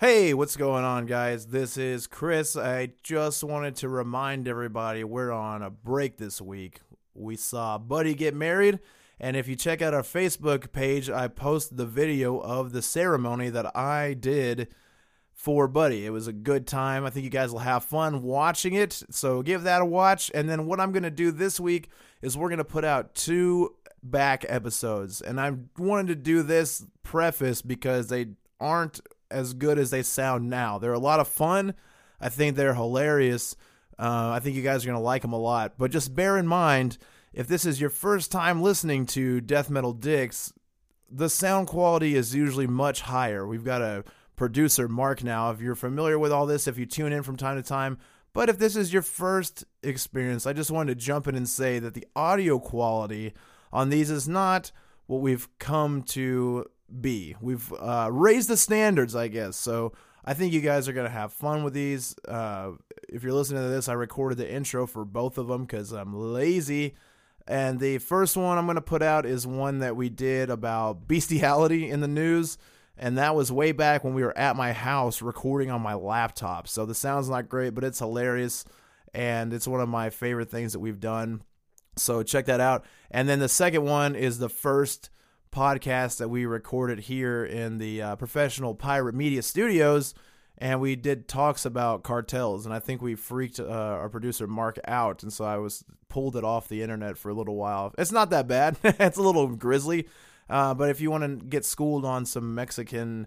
Hey, what's going on, guys? This is Chris. I just wanted to remind everybody we're on a break this week. We saw Buddy get married, and if you check out our Facebook page, I post the video of the ceremony that I did for Buddy. It was a good time. I think you guys will have fun watching it, so give that a watch. And then what I'm going to do this week is we're going to put out two back episodes, and I wanted to do this preface because they aren't as good as they sound now. They're a lot of fun. I think they're hilarious. Uh, I think you guys are going to like them a lot. But just bear in mind, if this is your first time listening to Death Metal Dicks, the sound quality is usually much higher. We've got a producer, Mark, now. If you're familiar with all this, if you tune in from time to time, but if this is your first experience, I just wanted to jump in and say that the audio quality on these is not what we've come to be. We've uh, raised the standards, I guess. So I think you guys are going to have fun with these. Uh, if you're listening to this, I recorded the intro for both of them because I'm lazy. And the first one I'm going to put out is one that we did about bestiality in the news. And that was way back when we were at my house recording on my laptop. So the sound's not great, but it's hilarious. And it's one of my favorite things that we've done. So check that out. And then the second one is the first podcast that we recorded here in the uh, professional pirate media studios and we did talks about cartels and i think we freaked uh, our producer mark out and so i was pulled it off the internet for a little while. It's not that bad. It's a little grisly uh, but if you want to get schooled on some mexican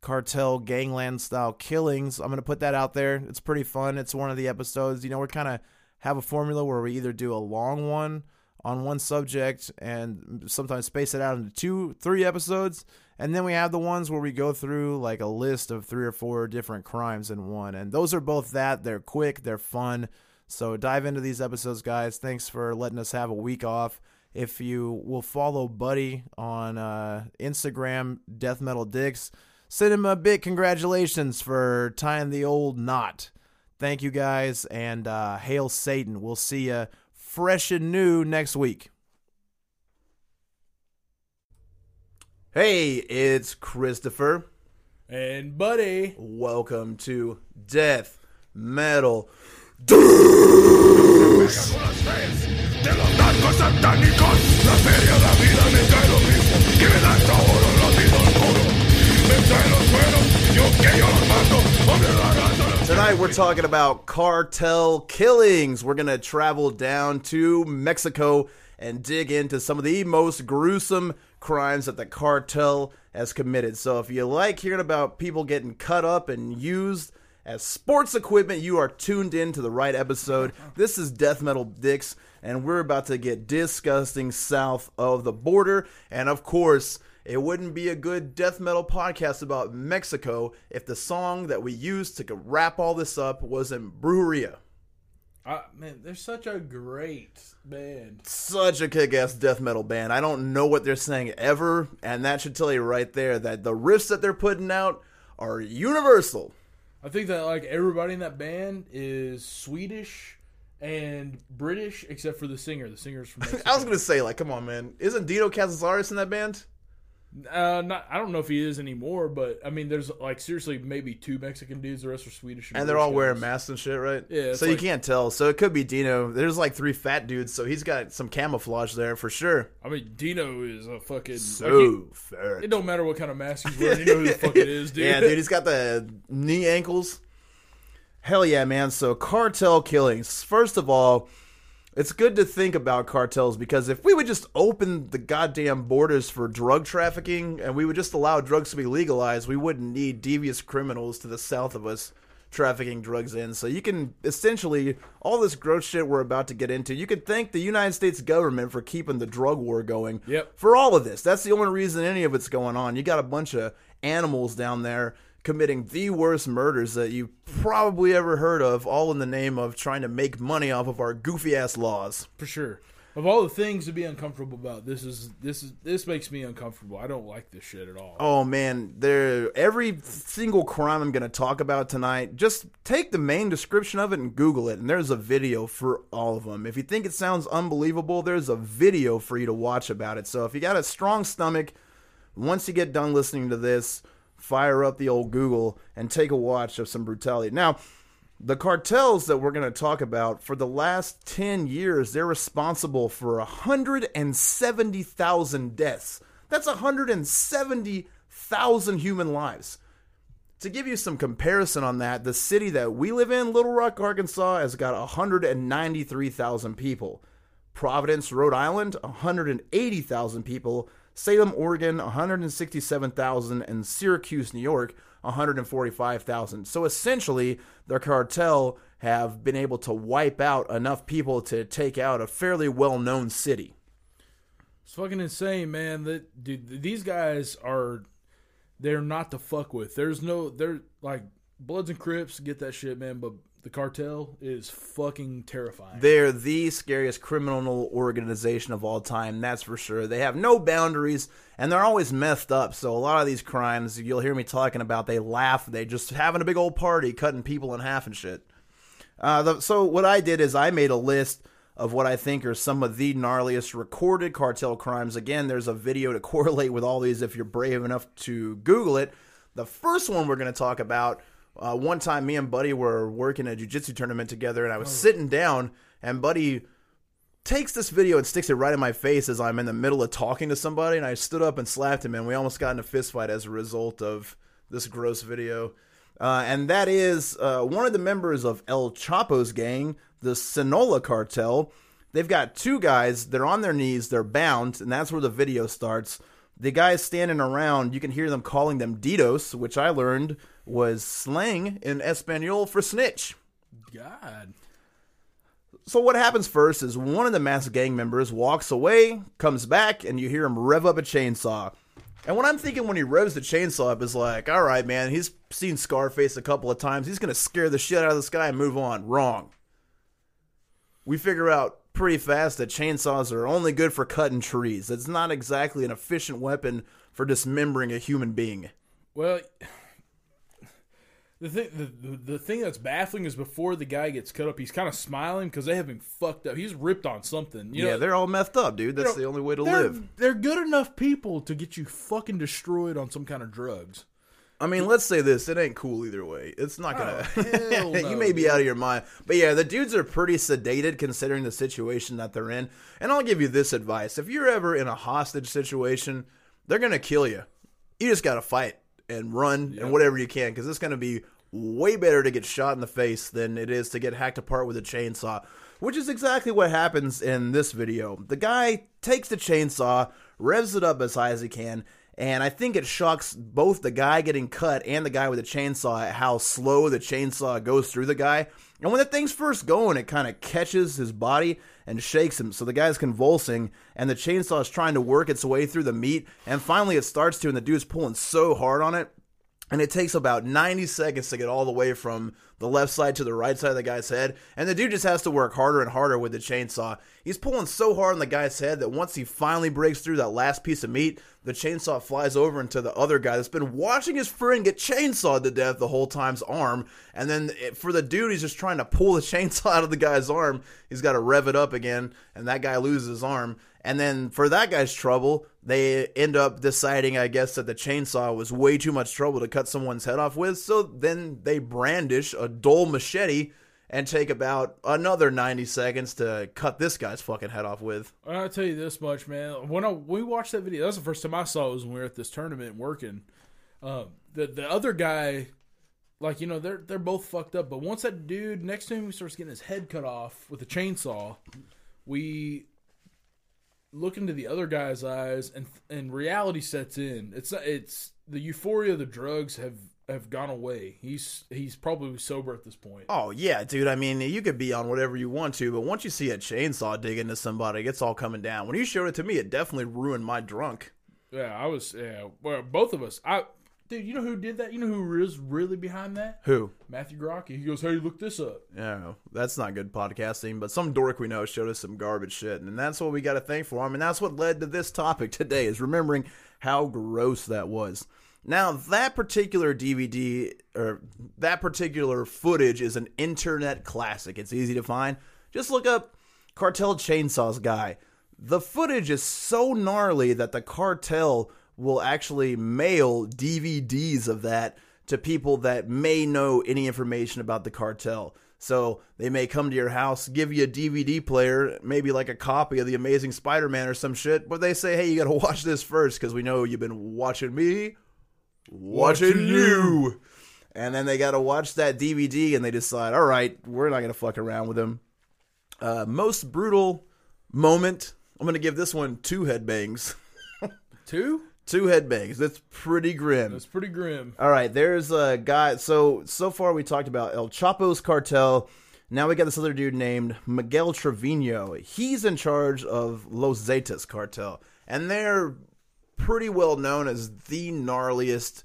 cartel gangland style killings i'm going to put that out there. It's pretty fun. It's one of the episodes you know we're kind of have a formula where we either do a long one on one subject and sometimes space it out into two, three episodes. And then we have the ones where we go through like a list of three or four different crimes in one. And those are both that. They're quick, they're fun. So dive into these episodes, guys. Thanks for letting us have a week off. If you will follow Buddy on uh, Instagram, Death Metal Dicks, send him a big congratulations for tying the old knot. Thank you guys, and uh, hail Satan. We'll see you fresh and new next week. Hey, it's Kristofer. And Buddy. Welcome to Death Metal. Tonight we're talking about cartel killings. We're going to travel down to Mexico and dig into some of the most gruesome crimes that the cartel has committed. So if you like hearing about people getting cut up and used as sports equipment, you are tuned in to the right episode. This is Death Metal Dicks, and we're about to get disgusting south of the border. And of course, it wouldn't be a good death metal podcast about Mexico if the song that we used to wrap all this up wasn't Brujeria. Uh, man, they're such a great band. Such a kick ass death metal band. I don't know what they're saying ever, and that should tell you right there that the riffs that they're putting out are universal. I think that like everybody in that band is Swedish and British except for the singer. The singer's from I was gonna say, like, come on, man. Isn't Dino Cazares in that band? Uh, not I don't know if he is anymore, but I mean, there's like seriously maybe two Mexican dudes. The rest are Swedish, and, and they're all guys. wearing masks and shit, right? Yeah. So like, you can't tell. So it could be Dino. There's like three fat dudes, so he's got some camouflage there for sure. I mean, Dino is a fucking so like fat. It don't matter what kind of mask he's wearing. You know who the fuck it is, dude. Yeah, dude. He's got the knee ankles. Hell yeah, man. So cartel killings. First of all it's good to think about cartels because if we would just open the goddamn borders for drug trafficking and we would just allow drugs to be legalized, we wouldn't need devious criminals to the south of us trafficking drugs in. So you can essentially all this gross shit we're about to get into. You could thank the United States government for keeping the drug war going. Yep. For all of this. That's the only reason any of it's going on. You got a bunch of animals down there committing the worst murders that you probably ever heard of, all in the name of trying to make money off of our goofy ass laws. For sure. Of all the things to be uncomfortable about, this is this is this makes me uncomfortable. I don't like this shit at all. Oh man, there every single crime I'm going to talk about tonight, just take the main description of it and Google it, and there's a video for all of them. If you think it sounds unbelievable, there's a video for you to watch about it. So if you got a strong stomach, once you get done listening to this, fire up the old Google and take a watch of some brutality. Now, the cartels that we're going to talk about for the last 10 years, they're responsible for 170,000 deaths. That's 170,000 human lives. To give you some comparison on that, the city that we live in, Little Rock, Arkansas, has got 193,000 people. Providence, Rhode Island, 180,000 people. Salem, Oregon, 167,000. And Syracuse, New York, 145,000. So essentially, the cartel have been able to wipe out enough people to take out a fairly well known city. It's fucking insane, man. That dude, these guys are they're not to fuck with. There's no they're like Bloods and Crips get that shit, man, but the cartel is fucking terrifying. They're the scariest criminal organization of all time, that's for sure. They have no boundaries and they're always messed up. So a lot of these crimes you'll hear me talking about, they laugh, they just having a big old party, cutting people in half and shit. Uh, the, so what I did is I made a list of what I think are some of the gnarliest recorded cartel crimes. Again, there's a video to correlate with all these if you're brave enough to Google it. The first one we're going to talk about. Uh, one time, me and Buddy were working a jiu-jitsu tournament together, and I was sitting down, and Buddy takes this video and sticks it right in my face as I'm in the middle of talking to somebody, and I stood up and slapped him, and we almost got in a fist fight as a result of this gross video. Uh, and that is uh, one of the members of El Chapo's gang, the Sinaloa cartel. They've got two guys. They're on their knees. They're bound, and that's where the video starts. The guys standing around, you can hear them calling them Ditos, which I learned was slang in Espanol for snitch. God. So what happens first is one of the masked gang members walks away, comes back, and you hear him rev up a chainsaw. And what I'm thinking when he revs the chainsaw up is like, all right, man, he's seen Scarface a couple of times. He's gonna scare the shit out of this guy and move on. Wrong. We figure out pretty fast that chainsaws are only good for cutting trees. It's not exactly an efficient weapon for dismembering a human being. Well, the thing the, the, the thing that's baffling is before the guy gets cut up, he's kind of smiling because they have him fucked up. He's ripped on something. You yeah, know, they're all messed up, dude. That's you know, the only way to they're, live. They're good enough people to get you fucking destroyed on some kind of drugs. I mean, let's say this: it ain't cool either way. It's not gonna. Oh, hell no, you may be dude. out of your mind, but yeah, the dudes are pretty sedated considering the situation that they're in. And I'll give you this advice: if you're ever in a hostage situation, they're gonna kill you. You just gotta fight and run and whatever you can, because it's gonna be way better to get shot in the face than it is to get hacked apart with a chainsaw. Which is exactly what happens in this video. The guy takes the chainsaw, revs it up as high as he can, and I think it shocks both the guy getting cut and the guy with the chainsaw at how slow the chainsaw goes through the guy. And when the thing's first going, it kind of catches his body and shakes him. So the guy's convulsing, and the chainsaw is trying to work its way through the meat. And finally, it starts to, and the dude's pulling so hard on it and it takes about 90 seconds to get all the way from the left side to the right side of the guy's head. And the dude just has to work harder and harder with the chainsaw. He's pulling so hard on the guy's head that once he finally breaks through that last piece of meat, the chainsaw flies over into the other guy that's been watching his friend get chainsawed to death the whole time's arm. And then for the dude, he's just trying to pull the chainsaw out of the guy's arm. He's got to rev it up again, and that guy loses his arm. And then for that guy's trouble, they end up deciding, I guess, that the chainsaw was way too much trouble to cut someone's head off with. So then they brandish a dull machete and take about another 90 seconds to cut this guy's fucking head off with. I'll tell you this much, man. When I, we watched that video, that was the first time I saw it was when we were at this tournament working. Um, the the other guy, like you know, they're they're both fucked up. But once that dude next to him starts getting his head cut off with a chainsaw, we look into the other guy's eyes, and and reality sets in. It's it's the euphoria of the drugs have have gone away. He's he's probably sober at this point. Oh, yeah, dude. I mean, you could be on whatever you want to, but once you see a chainsaw dig into somebody, it's all coming down. When you showed it to me, it definitely ruined my drunk. Yeah, I was. Yeah, well, both of us. I, dude, you know who did that? You know who is really behind that? Who? Matthew Grocky. He goes, "Hey, look this up." Yeah, that's not good podcasting, but some dork we know showed us some garbage shit, and that's what we got to thank for him, and that's what led to this topic today is remembering how gross that was. Now, that particular DVD or that particular footage is an internet classic. It's easy to find. Just look up Cartel Chainsaws Guy. The footage is so gnarly that the cartel will actually mail DVDs of that to people that may know any information about the cartel. So they may come to your house, give you a DVD player, maybe like a copy of The Amazing Spider Man or some shit, but they say, hey, you got to watch this first because we know you've been watching me, watching, Watching you. you. And then they got to watch that DVD and they decide, all right, we're not going to fuck around with him. Uh, most brutal moment. I'm going to give this one two headbangs. Two? Two headbangs. That's pretty grim. That's pretty grim. All right, there's a guy. So so far we talked about El Chapo's cartel. Now we got this other dude named Miguel Trevino. He's in charge of Los Zetas cartel, and they're pretty well known as the gnarliest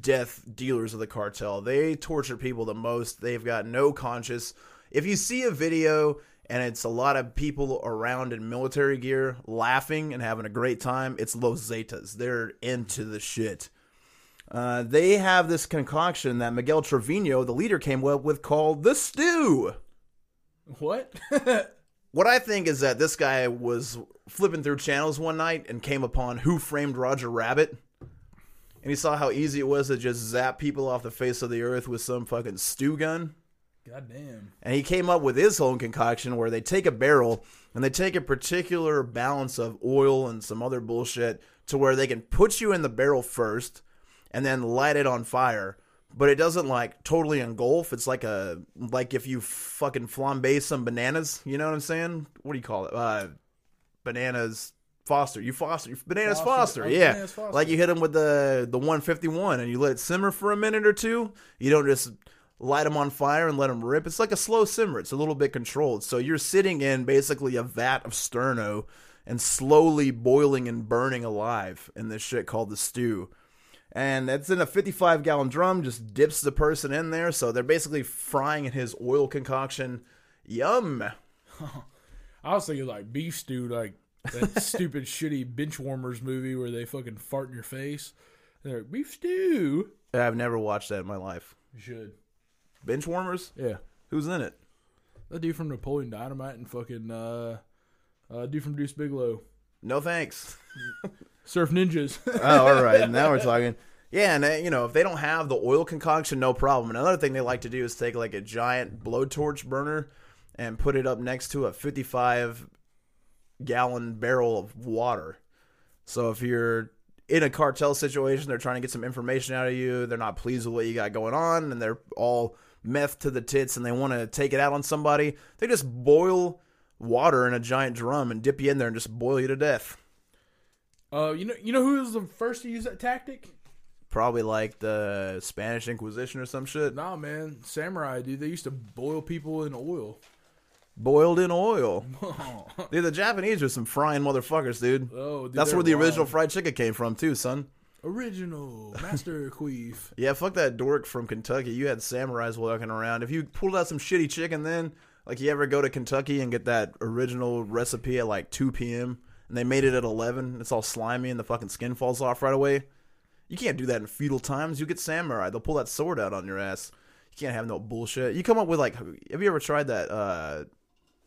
death dealers of the cartel. They torture people the most. They've got no conscience. If you see a video and it's a lot of people around in military gear laughing and having a great time, it's Los Zetas. They're into the shit. Uh, they have this concoction that Miguel Trevino, the leader, came up with called the stew. What? What I think is that this guy was flipping through channels one night and came upon Who Framed Roger Rabbit. And he saw how easy it was to just zap people off the face of the earth with some fucking stew gun. God damn. And he came up with his own concoction where they take a barrel and they take a particular balance of oil and some other bullshit to where they can put you in the barrel first and then light it on fire. But it doesn't like totally engulf. It's like a like if you fucking flambe some bananas. You know what I'm saying? What do you call it? Uh, bananas Foster. You Foster. Bananas Foster. Foster. Oh, yeah. Bananas Foster. Like you hit them with the the 151 and you let it simmer for a minute or two. You don't just light them on fire and let them rip. It's like a slow simmer. It's a little bit controlled. So you're sitting in basically a vat of sterno and slowly boiling and burning alive in this shit called the stew. And it's in a 55 gallon drum, just dips the person in there. So they're basically frying in his oil concoction. Yum. I was thinking like beef stew, like that stupid shitty bench warmers movie where they fucking fart in your face. They're like, beef stew. I've never watched that in my life. You should. Bench warmers? Yeah. Who's in it? That dude from Napoleon Dynamite and fucking uh, uh dude from Deuce Bigalow. No thanks. Surf Ninjas. oh, all right. Now we're talking. Yeah, and uh, you know, if they don't have the oil concoction, no problem. Another thing they like to do is take like a giant blowtorch burner and put it up next to a 55 gallon barrel of water. So if you're in a cartel situation, they're trying to get some information out of you, they're not pleased with what you got going on, and they're all meth to the tits and they want to take it out on somebody, they just boil water in a giant drum and dip you in there and just boil you to death. uh, you know, you know who was the first to use that tactic? Probably like the Spanish Inquisition or some shit. Nah, man, samurai dude. They used to boil people in oil. Boiled in oil. Dude, the Japanese are some frying motherfuckers, dude. Oh, dude, That's where the wild. original fried chicken came from, too, son. Original master queef. Yeah, fuck that dork from Kentucky. You had samurais walking around. If you pulled out some shitty chicken then, like you ever go to Kentucky and get that original recipe at like 2 p.m. and they made it at 11, it's all slimy and the fucking skin falls off right away. You can't do that in feudal times. You get samurai. They'll pull that sword out on your ass. You can't have no bullshit. You come up with like, have you ever tried that uh,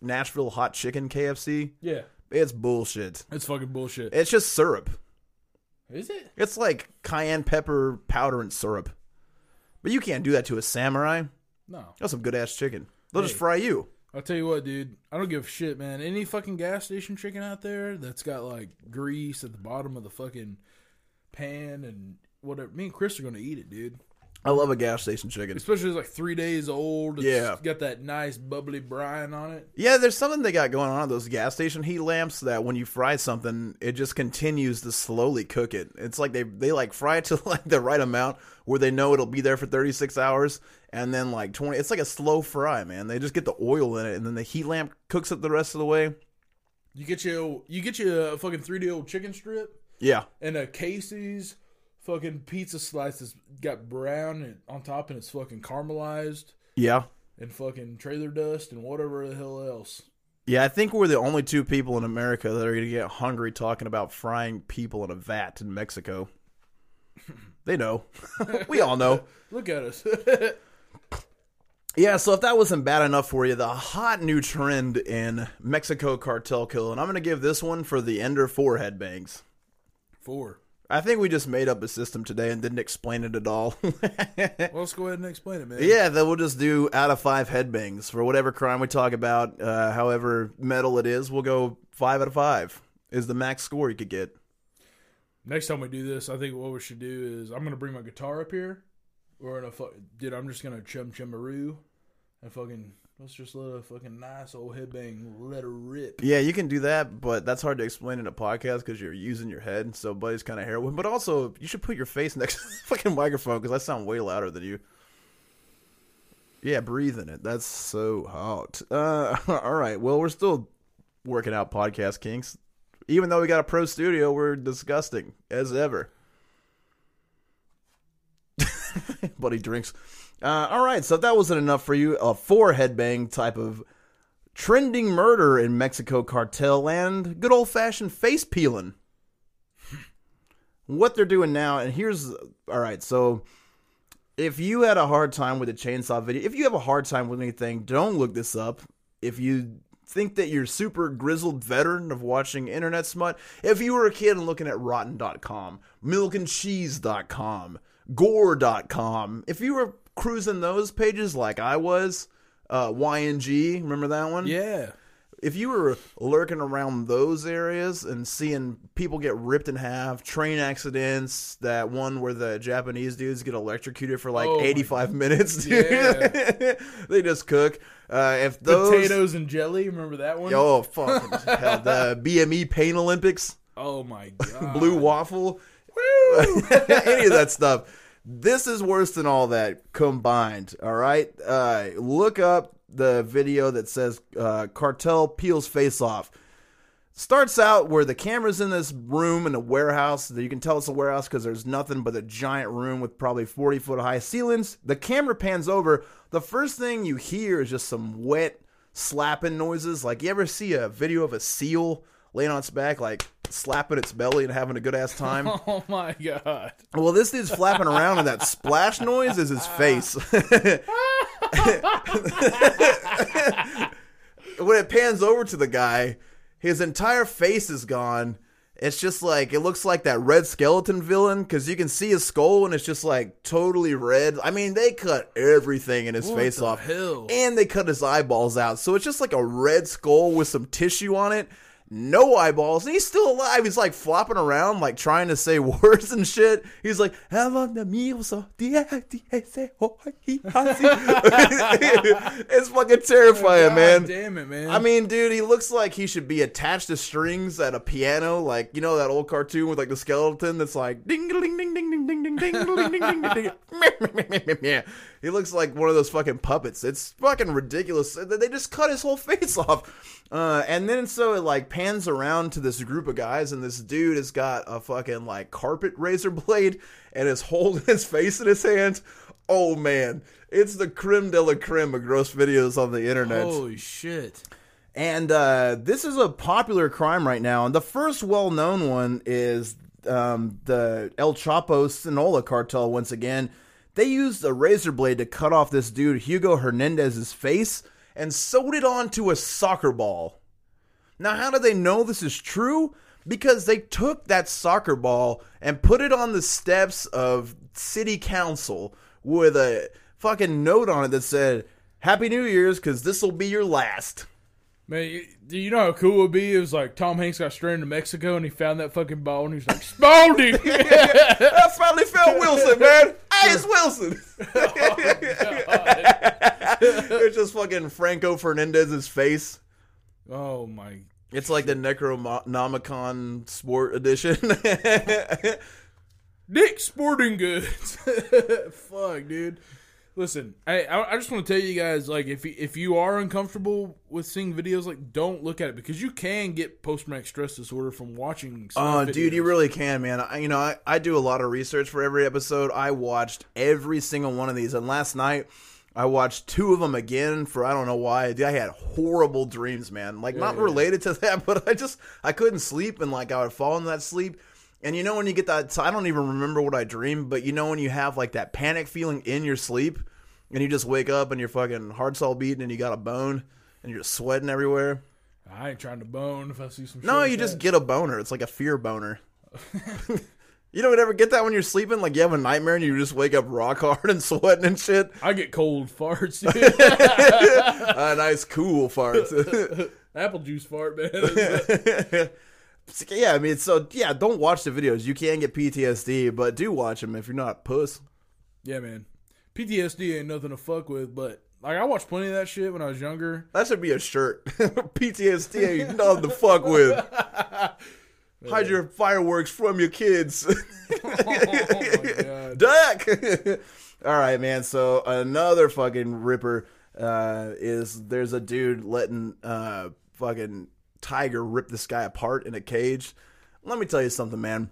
Nashville hot chicken KFC? Yeah, It's bullshit. it's fucking bullshit. It's just syrup. Is it? It's like cayenne pepper powder and syrup. But you can't do that to a samurai. No. That's some good ass chicken. They'll just fry you. I'll tell you what, dude. I don't give a shit, man. Any fucking gas station chicken out there that's got like grease at the bottom of the fucking pan and whatever. Me and Chris are gonna eat it, dude. I love a gas station chicken. Especially it's like three days old. It's Yeah. got that nice bubbly brine on it. Yeah, there's something they got going on at those gas station heat lamps that when you fry something, it just continues to slowly cook it. It's like they they like fry it to like the right amount where they know it'll be there for 36 hours and then like 20 it's like a slow fry, man. They just get the oil in it and then the heat lamp cooks it the rest of the way. You get you you get you a fucking three day old chicken strip Yeah. and a Casey's fucking pizza slices got brown on top and it's fucking caramelized Yeah. and fucking trailer dust and whatever the hell else. Yeah, I think we're the only two people in America that are going to get hungry talking about frying people in a vat in Mexico. they know. we all know. Look at us. Yeah, so if that wasn't bad enough for you, the hot new trend in Mexico cartel kill, and I'm going to give this one for the Ender 4 headbangs. Four. I think we just made up a system today and didn't explain it at all. Well, let's go ahead and explain it, man. yeah, then we'll just do out of five headbangs for whatever crime we talk about. Uh, however metal it is, we'll go five out of five is the max score you could get. Next time we do this, I think what we should do is I'm gonna bring my guitar up here. We're gonna fu- dude. I'm just gonna chum chumaroo and fucking let's just let a fucking nice old headbang let her rip. Yeah, you can do that, but that's hard to explain in a podcast because you're using your head. So, buddy's kind of heroin. But also, you should put your face next to the fucking microphone because I sound way louder than you. Yeah, breathe in it. That's so hot. Uh, all right. Well, we're still working out podcast kinks. Even though we got a pro studio, we're disgusting as ever. Buddy drinks. Uh, all right, so if that wasn't enough for you, a four headbang type of trending murder in Mexico cartel land, good old fashioned face peeling. What they're doing now, and here's all right. So, if you had a hard time with a chainsaw video, if you have a hard time with anything, don't look this up. If you think that you're super grizzled veteran of watching internet smut, if you were a kid and looking at rotten.com, milkandcheese.com, gore.com, if you were cruising those pages like I was, uh, YNG, remember that one? Yeah, if you were lurking around those areas and seeing people get ripped in half, train accidents, that one where the Japanese dudes get electrocuted for like Oh my 85 minutes, dude. Yeah. they just cook. Uh, if those potatoes and jelly. Remember that one? oh fucking hell, the BME Pain Olympics, Oh my god, blue waffle, Woo! any of that stuff. This is worse than all that combined. All right, uh, look up the video that says uh, "Cartel Peels Face Off." Starts out where the camera's in this room in a warehouse. That you can tell it's a warehouse because there's nothing but a giant room with probably 40 foot high ceilings. The camera pans over. The first thing you hear is just some wet slapping noises. Like you ever see a video of a seal laying on its back, like slapping its belly and having a good ass time? Oh my god. Well, this dude's flapping around, and that splash noise is his face. when it pans over to the guy, his entire face is gone. It's just like it looks like that red skeleton villain because you can see his skull and it's just like totally red. I mean, they cut everything in his What face off, hell? and they cut his eyeballs out. So it's just like a red skull with some tissue on it. No eyeballs, and he's still alive. He's like flopping around, like trying to say words and shit. He's like, it's fucking terrifying, God man. Damn it, man. I mean, dude, he looks like he should be attached to strings at a piano, like you know that old cartoon with like the skeleton that's like ding ding ding ding ding ding ding ding ding ding ding ding. He looks like one of those fucking puppets. It's fucking ridiculous. They just cut his whole face off, uh, and then so it like pans around to this group of guys, and this dude has got a fucking like carpet razor blade and is holding his face in his hands. Oh man, it's the creme de la creme of gross videos on the internet. Holy shit. And uh, this is a popular crime right now. And the first well known one is um, the El Chapo Sinaloa cartel once again. They used a razor blade to cut off this dude, Hugo Hernandez's face, and sewed it onto a soccer ball. Now, how do they know this is true? Because they took that soccer ball and put it on the steps of city council with a fucking note on it that said, Happy New Year's, because this will be your last. Man, do you know how cool it would be? It was like Tom Hanks got stranded in Mexico and he found that fucking ball and he's like, Spaldy! I finally found Wilson, man. Hey, it's Wilson. Oh, it's just fucking Franco Fernandez's face. oh my. It's like the Necronomicon Sport Edition. Nick Sporting Goods. Fuck, dude. Listen, I I just want to tell you guys, like, if you- if you are uncomfortable with seeing videos, like, don't look at it because you can get post traumatic stress disorder from watching. Oh, uh, snuff dude, you really can, man. I, you know, I, I do a lot of research for every episode. I watched every single one of these, and last night I watched two of them again for I don't know why. Dude, I had horrible dreams, man. Like not Yeah. related to that, but I just I couldn't sleep, and like I would fall into that sleep. And you know when you get that, so I don't even remember what I dreamed, but you know when you have like that panic feeling in your sleep, and you just wake up and your fucking heart's all beating, and you got a bone, and you're just sweating everywhere. I ain't trying to bone if I see some. No, you like just that. get a boner. It's like a fear boner. You don't ever get that when you're sleeping? Like you have a nightmare and you just wake up rock hard and sweating and shit? I get cold farts, a uh, nice cool fart. Apple juice fart, man. Yeah, I mean, so yeah, don't watch the videos. You can get PTSD, but do watch them if you're not puss. yeah, man. PTSD ain't nothing to fuck with, but like I watched plenty of that shit when I was younger. That should be a shirt. PTSD ain't nothing to fuck with. Hide your fireworks from your kids. God. Duck. All right, man. So another fucking ripper uh, is there's a dude letting uh, fucking tiger rip this guy apart in a cage. Let me tell you something, man.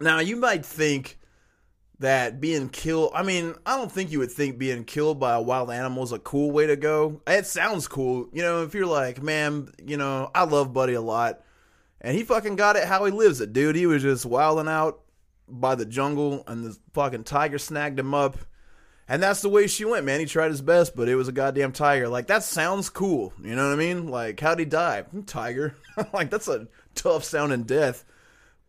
Now you might think that being killed. I mean, I don't think you would think being killed by a wild animal is a cool way to go. It sounds cool, you know. If you're like, man, you know, I love Buddy a lot, and he fucking got it how he lives it, dude. He was just wilding out by the jungle, and the fucking tiger snagged him up. And that's the way she went, man. He tried his best, but it was a goddamn tiger. Like, that sounds cool. You know what I mean? Like, how'd he die? Hmm, tiger. like, that's a tough sounding death.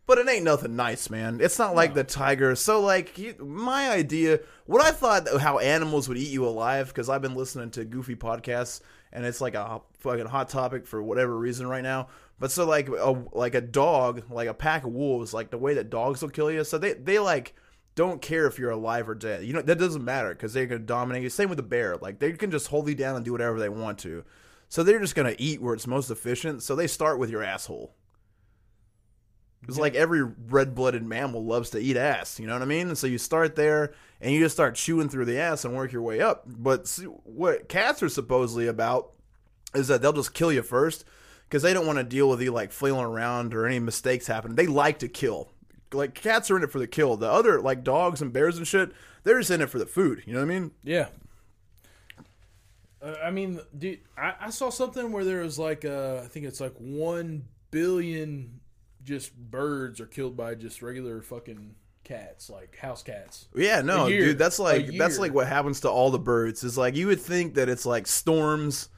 But it ain't nothing nice, man. It's not like the tiger. So, like, you, my idea, what I thought how animals would eat you alive, because I've been listening to goofy podcasts, and it's like a fucking hot topic for whatever reason right now. But so, like, a, like a dog, like a pack of wolves, like the way that dogs will kill you. So they, they like, don't care if you're alive or dead. You know, that doesn't matter because they're to dominate you. Same with the bear. Like, they can just hold you down and do whatever they want to. So they're just going to eat where it's most efficient. So they start with your asshole. It's like every red blooded mammal loves to eat ass. You know what I mean? And so you start there and you just start chewing through the ass and work your way up. But see, what cats are supposedly about is that they'll just kill you first because they don't want to deal with you like flailing around or any mistakes happen. They like to kill. Like cats are in it for the kill. The other like dogs and bears and shit, they're just in it for the food. You know what I mean? Yeah. Uh, I mean, dude, I, I saw something where there was like, uh, I think it's like one billion just birds are killed by just regular fucking cats, like house cats. Yeah, no, dude, that's like that's like what happens to all the birds. Is like you would think that it's like storms,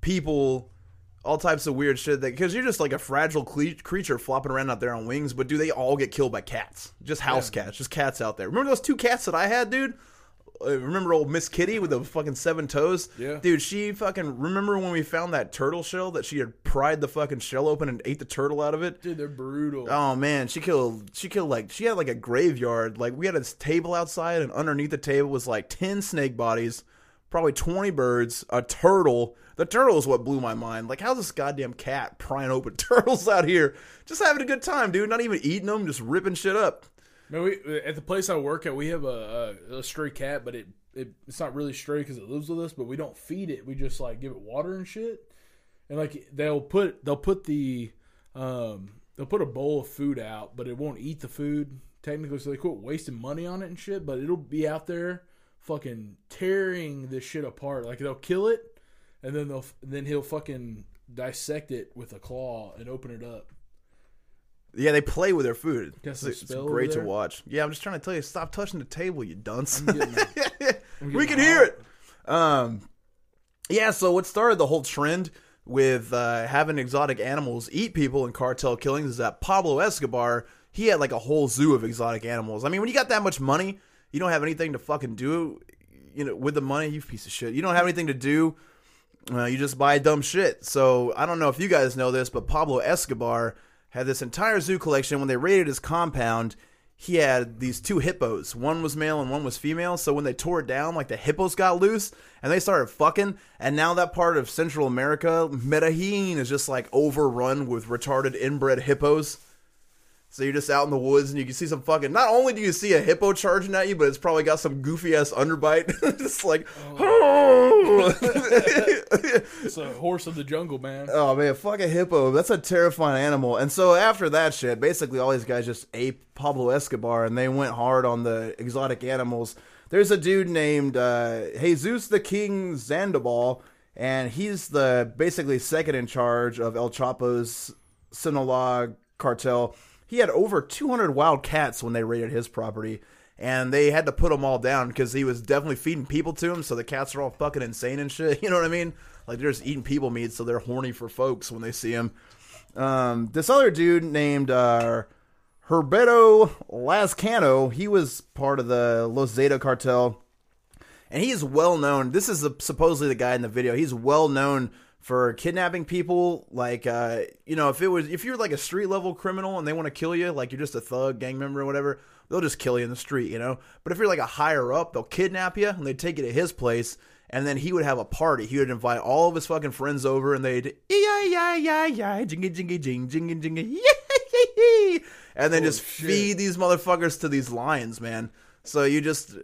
people, all types of weird shit. That because you're just like a fragile cle- creature flopping around out there on wings. But do they all get killed by cats? Just house Yeah. cats, just cats out there. Remember those two cats that I had, dude? Uh, remember old Miss Kitty with the fucking seven toes? Yeah. Dude, she fucking remember when we found that turtle shell that she had pried the fucking shell open and ate the turtle out of it? Dude, they're brutal. Oh man, she killed. She killed like she had like a graveyard. Like we had a table outside, and underneath the table was like ten snake bodies, probably twenty birds, a turtle. The turtle is what blew my mind. Like how's this goddamn cat prying open turtles out here, just having a good time, dude? Not even eating them, just ripping shit up. Man, we, at the place I work at, we have a, a, a stray cat, but it, it it's not really stray because it lives with us. But we don't feed it. We just like give it water and shit. And like they'll put they'll put the um they'll put a bowl of food out, but it won't eat the food technically. So they quit wasting money on it and shit. But it'll be out there fucking tearing this shit apart. Like they'll kill it, and then they'll then he'll fucking dissect it with a claw and open it up. Yeah, they play with their food. It's, it's great to watch. Yeah, I'm just trying to tell you, stop touching the table, you dunce. I'm getting, I'm we can hear it. Um, yeah. So what started the whole trend with uh, having exotic animals eat people in cartel killings is that Pablo Escobar he had like a whole zoo of exotic animals. I mean, when you got that much money, you don't have anything to fucking do. You know, with the money, you piece of shit. You don't have anything to do. Uh, you just buy dumb shit. So I don't know if you guys know this, but Pablo Escobar had this entire zoo collection. When they raided his compound, he had these two hippos. One was male and one was female. So when they tore it down, like the hippos got loose and they started fucking. And now that part of Central America, Medellin, is just like overrun with retarded inbred hippos. So you're just out in the woods and you can see some fucking. Not only do you see a hippo charging at you, but it's probably got some goofy ass underbite. just like. Oh. it's a horse of the jungle, man. Oh man, fuck a hippo. That's a terrifying animal. And so after that shit, basically all these guys just ape Pablo Escobar and they went hard on the exotic animals. There's a dude named uh, Jesus the King Zambada, and he's the basically second in charge of El Chapo's Sinaloa cartel. He had over 200 wild cats when they raided his property, and they had to put them all down because he was definitely feeding people to him. So the cats are all fucking insane and shit. You know what I mean? Like they're just eating people meat, so they're horny for folks when they see him. Um, this other dude named uh, Heriberto Lazcano, he was part of the Los Zeta cartel, and he is well known. This is supposedly the guy in the video. He's well known for kidnapping people. Like, uh, you know, if it was if you're like a street level criminal and they want to kill you, like you're just a thug, gang member, or whatever, they'll just kill you in the street, you know. But if you're like a higher up, they'll kidnap you and they take you to his place. And then he would have a party. He would invite all of his fucking friends over, and they'd yeah yeah yeah yeah jingy jingy jing jingy jingy yeah and then Holy just shit. feed these motherfuckers to these lions, man. So you just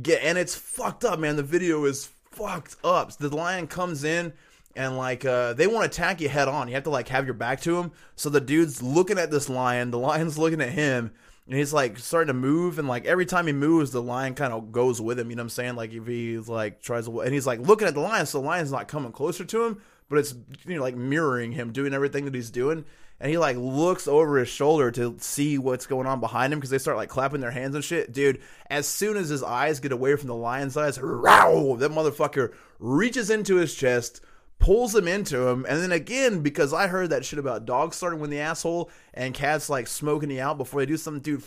get, and it's fucked up, man. The video is fucked up. The lion comes in. And like uh, they want to attack you head on. You have to like have your back to him. So the dude's looking at this lion. The lion's looking at him, and he's like starting to move. And like every time he moves, the lion kind of goes with him. You know what I'm saying? Like if he's like tries to, and he's like looking at the lion, so the lion's not coming closer to him, but it's you know like mirroring him, doing everything that he's doing. And he like looks over his shoulder to see what's going on behind him because they start like clapping their hands and shit. Dude, as soon as his eyes get away from the lion's eyes, row, that motherfucker reaches into his chest, pulls him into him, and then again, because I heard that shit about dogs starting with the asshole and cats like smoking you out before they do something, dude.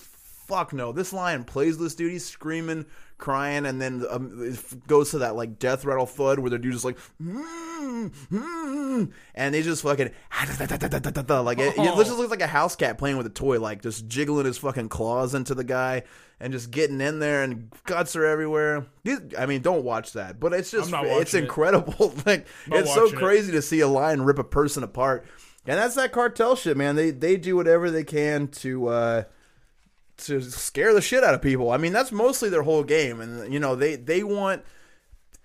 Fuck no. This lion plays this dude. He's screaming, crying, and then um, it goes to that like death rattle thud where the dude just like, mm, mm, and they just fucking like it, it just looks like a house cat playing with a toy, like just jiggling his fucking claws into the guy and just getting in there, and guts are everywhere. I mean, don't watch that, but it's just it's watching it. incredible. like Not it's so watching it. crazy to see a lion rip a person apart. And that's that cartel shit, man. They they do whatever they can to uh to scare the shit out of people. I mean, that's mostly their whole game and you know, they they want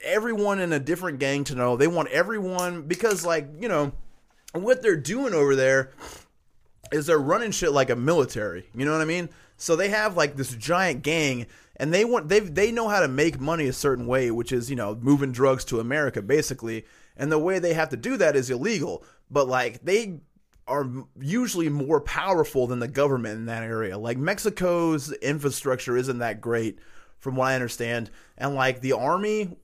everyone in a different gang to know. They want everyone because like, you know, what they're doing over there is they're running shit like a military. You know what I mean? So they have like this giant gang and they want they they know how to make money a certain way, which is, you know, moving drugs to America basically. And the way they have to do that is illegal. But like they are usually more powerful than the government in that area. Like Mexico's infrastructure isn't that great from what I understand. And like the army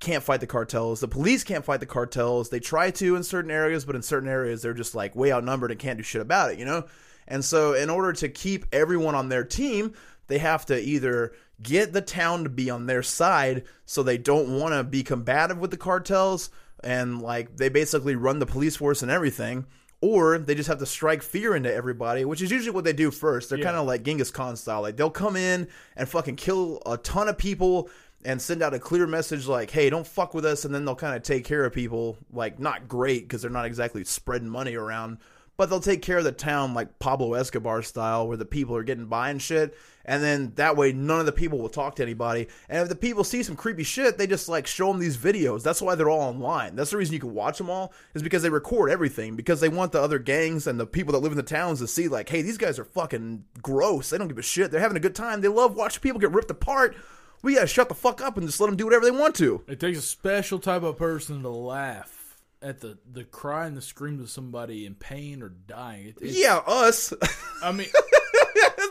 can't fight the cartels. The police can't fight the cartels. They try to in certain areas, but in certain areas they're just like way outnumbered and can't do shit about it, you know? And so in order to keep everyone on their team, they have to either get the town to be on their side so they don't want to be combative with the cartels and like they basically run the police force and everything or they just have to strike fear into everybody, which is usually what they do first. They're Yeah. kind of like Genghis Khan style. Like they'll come in and fucking kill a ton of people and send out a clear message like, "Hey, don't fuck with us," and then they'll kind of take care of people. Like not great because they're not exactly spreading money around, but they'll take care of the town like Pablo Escobar style, where the people are getting by and shit. And then that way, none of the people will talk to anybody. And if the people see some creepy shit, they just like show them these videos. That's why they're all online. That's the reason you can watch them all is because they record everything because they want the other gangs and the people that live in the towns to see like, hey, these guys are fucking gross. They don't give a shit. They're having a good time. They love watching people get ripped apart. We gotta shut the fuck up and just let them do whatever they want to. It takes a special type of person to laugh at the the cry and the screams of somebody in pain or dying. It, Yeah, us. I mean,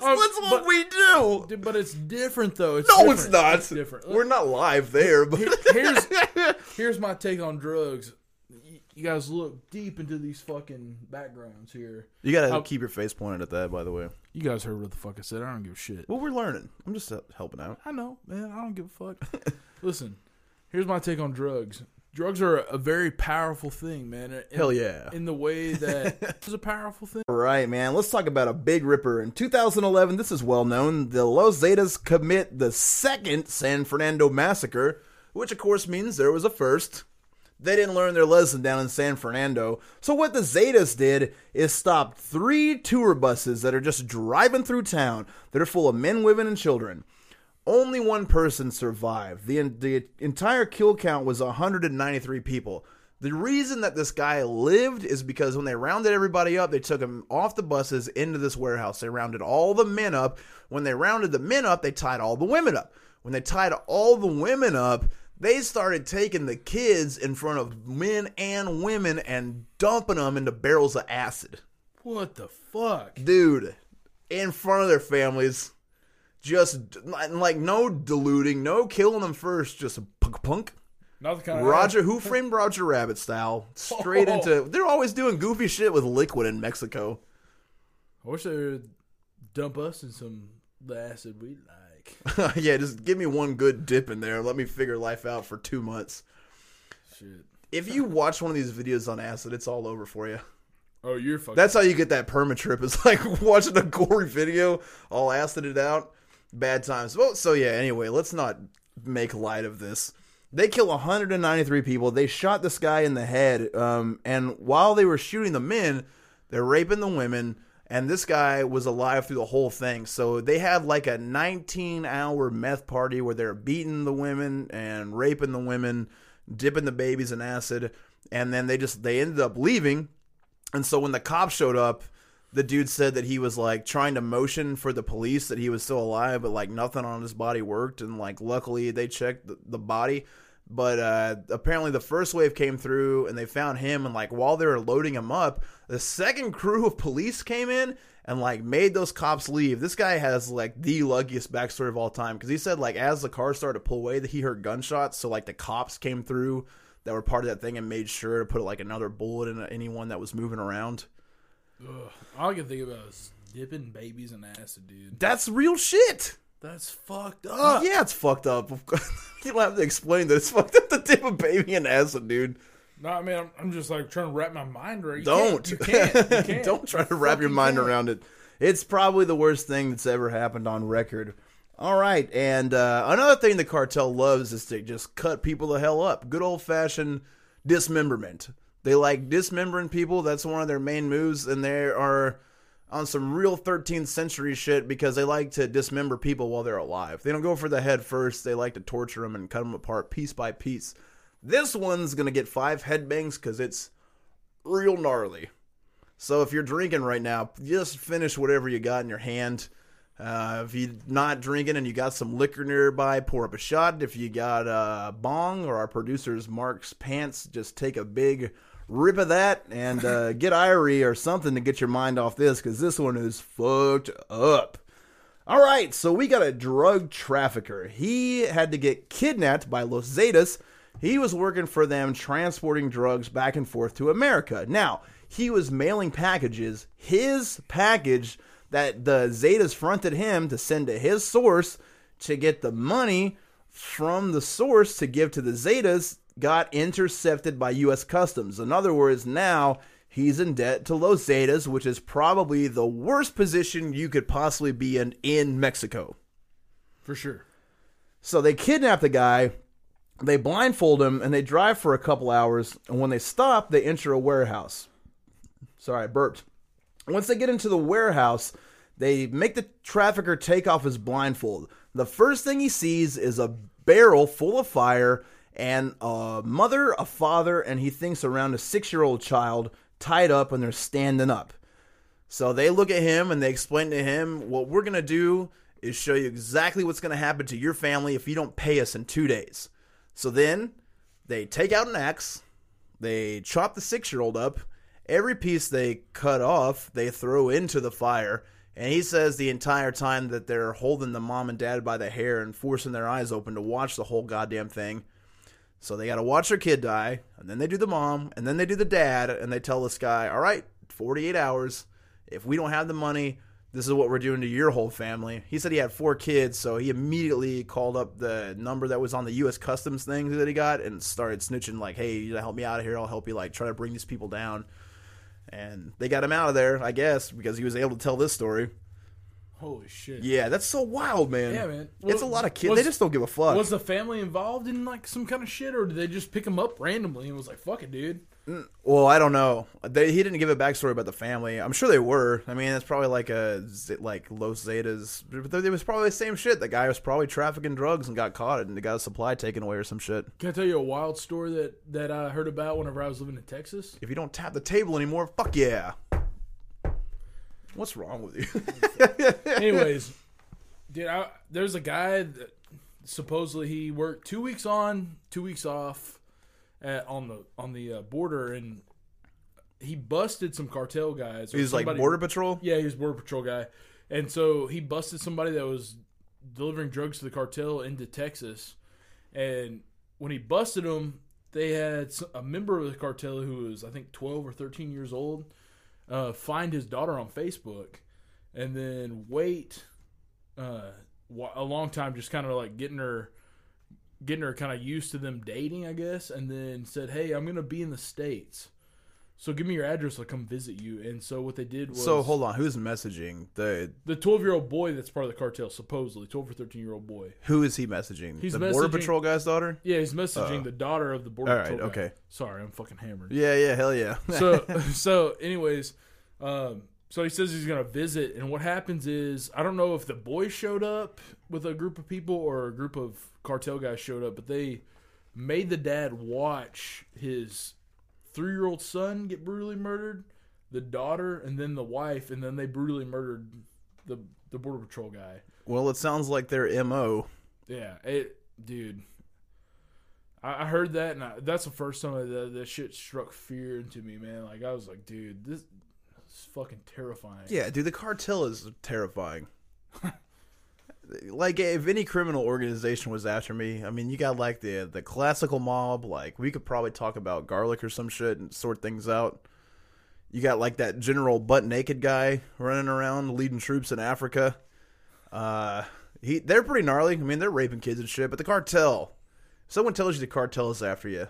that's, Um, that's what but- we do. but it's different though. It's No, different. it's not. It's different. We're not live there, but here's here's my take on drugs. You, guys look deep into these fucking backgrounds here. you gotta I'll- keep your face pointed at that. By the way, You guys heard what the fuck I said. I don't give a shit. well, we're learning. I'm just uh, helping out. I know, man. I don't give a fuck. Listen, here's my take on drugs. Drugs are a very powerful thing, man. In- Hell yeah. In the way that it's a powerful thing. All right, man. Let's talk about a big ripper. In 2011, this is well known. The Los Zetas commit the second San Fernando massacre, which of course means there was a first. They didn't learn their lesson down in San Fernando. So what the Zetas did is stop three tour buses that are just driving through town that are full of men, women, and children. Only one person survived. The, the entire kill count was 193 people. The reason that this guy lived is because when they rounded everybody up, they took him off the buses into this warehouse. They rounded all the men up. When they rounded the men up, they tied all the women up. When they tied all the women up, they started taking the kids in front of men and women and dumping them into barrels of acid. What the fuck? Dude, in front of their families. Just like no diluting, no killing them first, just punk punk. Not the kind of Roger, who framed Roger Rabbit style, straight Oh. into. They're always doing goofy shit with liquid in Mexico. I wish they would dump us in some the acid we like. yeah, just give me one good dip in there. Let me figure life out for two months. Shit. If you watch one of these videos on acid, it's all over for you. Oh, you're fucking. That's how you get that perma trip. It's like watching a gory video, all acided out. Bad times. Well, so yeah. Anyway, let's not make light of this. They kill 193 people. They shot this guy in the head, um, and while they were shooting the men, they're raping the women. And this guy was alive through the whole thing. So they had like a 19 hour meth party where they're beating the women and raping the women, dipping the babies in acid, and then they just they ended up leaving and so when the cops showed up, the dude said that he was like trying to motion for the police that he was still alive, but like nothing on his body worked. And like luckily they checked the, the body. But uh, apparently the first wave came through and they found him. And like while they were loading him up, the second crew of police came in and like made those cops leave. This guy has like the luckiest backstory of all time because he said like as the car started to pull away, that he heard gunshots. So like the cops came through that were part of that thing and made sure to put like another bullet in anyone that was moving around. Ugh. All I can think about is dipping babies in acid, dude. That's real shit. That's fucked up. Yeah, it's fucked up. you don't have to explain that it's fucked up to dip a baby in acid, dude. No, I mean I'm, I'm just like trying to wrap my mind around. You Don't. Can't, you can't. You can't. don't try to wrap your mind can't. around it. It's probably the worst thing that's ever happened on record. All right, and uh, another thing the cartel loves is to just cut people the hell up. Good old fashioned dismemberment. They like dismembering people. That's one of their main moves, and they are on some real 13th century shit because they like to dismember people while they're alive. They don't go for the head first. They like to torture them and cut them apart piece by piece. This one's gonna get five headbangs because it's real gnarly. So if you're drinking right now, just finish whatever you got in your hand. Uh, if you're not drinking and you got some liquor nearby, pour up a shot. If you got a bong or our producer's Mark's pants, just take a big rip of that and uh, get Irie or something to get your mind off this because this one is fucked up. All right, so we got a drug trafficker. He had to get kidnapped by Los Zetas. He was working for them transporting drugs back and forth to America. Now, he was mailing packages. His package that the Zetas fronted him to send to his source to get the money from the source to give to the Zetas got intercepted by U.S. Customs. In other words, now he's in debt to Los Zetas, which is probably the worst position you could possibly be in in Mexico. for sure. So they kidnap the guy, they blindfold him, and they drive for a couple hours. And when they stop, they enter a warehouse. Sorry, I burped. Once they get into the warehouse, they make the trafficker take off his blindfold. The first thing he sees is a barrel full of fire and a mother, a father, and he thinks around a six year old child tied up and they're standing up. So they look at him and they explain to him, what we're going to do is show you exactly what's going to happen to your family if you don't pay us in two days. So then they take out an axe, they chop the six year old up. Every piece they cut off, they throw into the fire. And he says the entire time that they're holding the mom and dad by the hair and forcing their eyes open to watch the whole goddamn thing. So they got to watch their kid die, and then they do the mom, and then they do the dad, and they tell this guy, all right, 48 hours. If we don't have the money, this is what we're doing to your whole family. He said he had four kids, so he immediately called up the number that was on the U.S. Customs thing that he got and started snitching, like, hey, you gotta help me out of here. I'll help you, like, try to bring these people down. And they got him out of there, I guess, because he was able to tell this story. Holy shit. Yeah, that's so wild, man. Yeah, man. It's a lot of kids. was- they just don't give a fuck. Was the family involved in like some kind of shit, or did they just pick him up randomly and was like, "Fuck it, dude"? Mm, well, I don't know. They, he didn't give a backstory about the family. I'm sure they were. I mean, it's probably like a like Los Zetas. But it was probably the same shit. The guy was probably trafficking drugs and got caught and they got a supply taken away or some shit. Can I tell you a wild story that that I heard about whenever I was living in Texas? If you don't tap the table anymore, fuck yeah. What's wrong with you? Anyways, dude, I, there's a guy that supposedly he worked two weeks on, two weeks off, at, on the on the uh, border, and he busted some cartel guys. or He's like border patrol. Yeah, he was border patrol guy, and so he busted somebody that was delivering drugs to the cartel into Texas, and when he busted him, they had a member of the cartel who was I think twelve or thirteen years old, uh, find his daughter on Facebook, and then wait uh, a long time, just kind of like getting her, getting her kind of used to them dating, I guess, and then said, "Hey, I'm gonna be in the states, so give me your address. I'll come visit you." And so what they did was So hold on, who's messaging the? the 12 year old boy that's part of the cartel, supposedly 12 or 13 year old boy. Who is he messaging? He's the border messaging- patrol guy's daughter. Yeah, he's messaging Uh, the daughter of the border all right, patrol. guy. okay. Sorry, I'm fucking hammered. Yeah, yeah, hell yeah. so so anyways um so he says he's gonna visit and what happens is i don't know if the boy showed up with a group of people or a group of cartel guys showed up but they made the dad watch his three-year-old son get brutally murdered the daughter and then the wife and then they brutally murdered the the border patrol guy well, it sounds like their mo. yeah it dude I I heard that, and I, that's the first time that that shit struck fear into me, man. Like I was like, dude, this, this is fucking terrifying. Yeah, dude, the cartel is terrifying. like if any criminal organization was after me, I mean, you got like the the classical mob. Like we could probably talk about garlic or some shit and sort things out. You got like that general butt naked guy running around leading troops in Africa. Uh, he they're pretty gnarly. I mean, they're raping kids and shit. But the cartel, someone tells you the cartel is after you,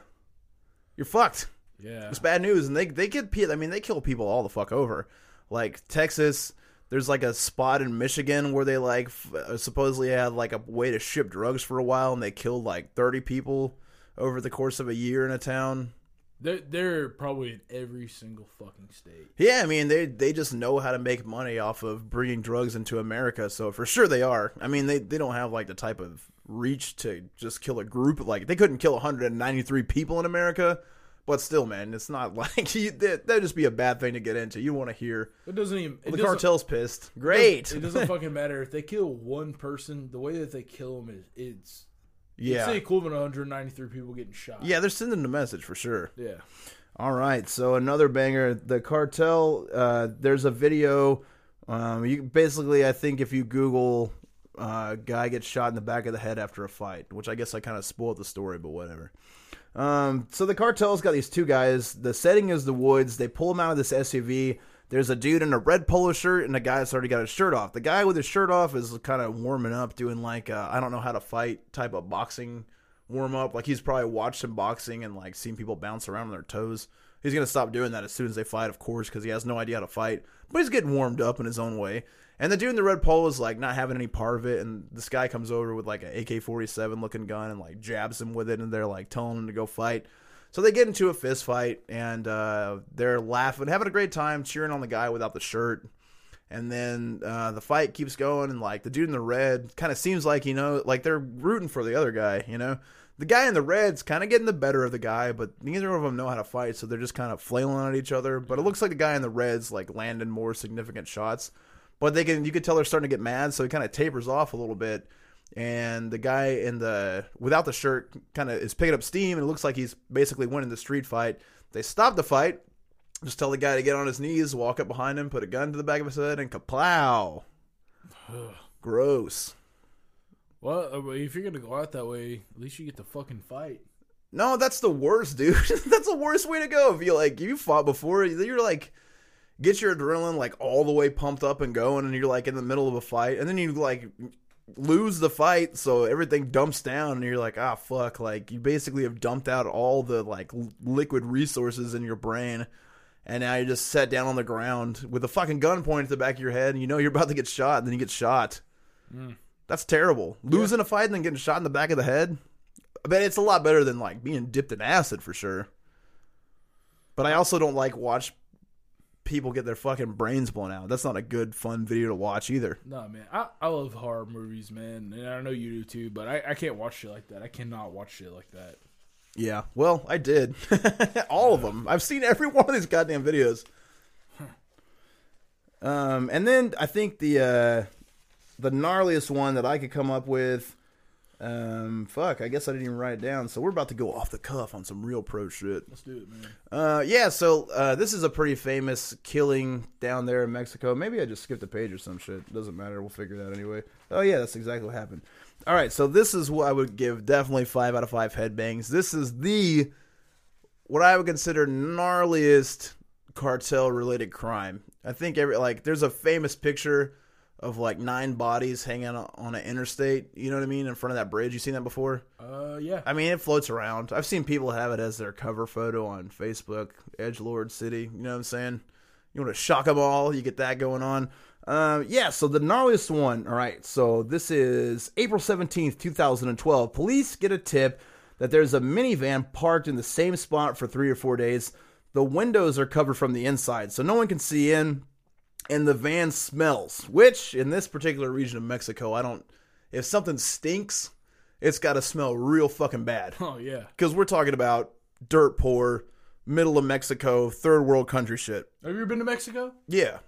you're fucked. yeah. It's bad news, and they they get I mean they kill people all the fuck over. Like Texas, there's like a spot in Michigan where they like f- uh, supposedly had like a way to ship drugs for a while, and they killed like 30 people over the course of a year in a town. They're they're probably in every single fucking state. Yeah, I mean they they just know how to make money off of bringing drugs into America. So for sure they are. I mean they they don't have like the type of reach to just kill a group. Like they couldn't kill 193 people in America. But still, man, it's not like you, that. That'd just be a bad thing to get into. You want to hear It doesn't even. It the doesn't- cartel's pissed. Great. It doesn't fucking matter if they kill one person. The way that they kill them is it's it's the yeah. equivalent of 193 people getting shot. Yeah, they're sending a message for sure. yeah. All right, so another banger. The cartel. Uh, there's a video. Um, you basically, I think, if you Google, uh, guy gets shot in the back of the head after a fight, which I guess I kind of spoiled the story, but whatever. Um, so the cartel's got these two guys. The setting is the woods. They pull them out of this SUV. There's a dude in a red polo shirt and a guy that's already got his shirt off. The guy with his shirt off is kind of warming up, doing like I I don't know how to fight type of boxing warm up. Like he's probably watched some boxing and like seen people bounce around on their toes. He's gonna stop doing that as soon as they fight, of course, because he has no idea how to fight. But he's getting warmed up in his own way. And the dude in the red polo is like not having any part of it. And this guy comes over with like an AK forty seven looking gun and like jabs him with it, and they're like telling him to go fight. So they get into a fist fight and uh, they're laughing, having a great time, cheering on the guy without the shirt. And then uh, the fight keeps going, and like the dude in the red kind of seems like you know, like they're rooting for the other guy. You know, the guy in the red's kind of getting the better of the guy, but neither of them know how to fight, so they're just kind of flailing at each other. But it looks like the guy in the red's like landing more significant shots. But they can, you could tell they're starting to get mad, so he kind of tapers off a little bit. And the guy in the without the shirt kind of is picking up steam and it looks like he's basically winning the street fight. They stop the fight just tell the guy to get on his knees walk up behind him put a gun to the back of his head and kaplow. Gross. Well, uh, if you're gonna go out that way, at least you get to fucking fight. no that's the worst dude. That's the worst way to go. If you like if you fought before you're like get your adrenaline like all the way pumped up and going and you're like in the middle of a fight and then you like lose the fight so everything dumps down and you're like ah fuck like you basically have dumped out all the like l- liquid resources in your brain and now you just sat down on the ground with a fucking gun pointed at the back of your head and you know you're about to get shot and then you get shot. That's terrible. Losing a fight and then getting shot in the back of the head? I bet it's a lot better than like being dipped in acid for sure. But i also don't like watch people get their fucking brains blown out that's not a good fun video to watch either No, man, I, I love horror movies, man, and I know you do too. But I, I can't watch shit like that. I cannot watch shit like that. Yeah, well, I did. All of them. I've seen every one of these goddamn videos. Um, and then I think the uh, the gnarliest one that I could come up with. Um, fuck, I guess I didn't even write it down. So we're about to go off the cuff on some real pro shit. Let's do it, man. Uh, yeah. So uh, this is a pretty famous killing down there in Mexico. Maybe I just skipped a page or some shit. Doesn't matter. We'll figure it out anyway. Oh yeah, that's exactly what happened. All right. So this is what I would give definitely five out of five headbangs. This is the what I would consider gnarliest cartel related crime. I think every like there's a famous picture of like nine bodies hanging on an interstate. You know what I mean? In front of that bridge. You seen that before? Uh, yeah. I mean, it floats around. I've seen people have it as their cover photo on Facebook. Edge Lord City. You know what I'm saying? You want to shock them all? You get that going on. Uh, yeah. So the gnarliest one. All right. So this is April 17th, 2012. Police get a tip that there's a minivan parked in the same spot for three or four days. The windows are covered from the inside, so no one can see in and the van smells, which in this particular region of Mexico, I don't. If something stinks, it's got to smell real fucking bad. Oh yeah. Because we're talking about dirt poor, middle of Mexico, third world country shit. Have you ever been to Mexico? Yeah.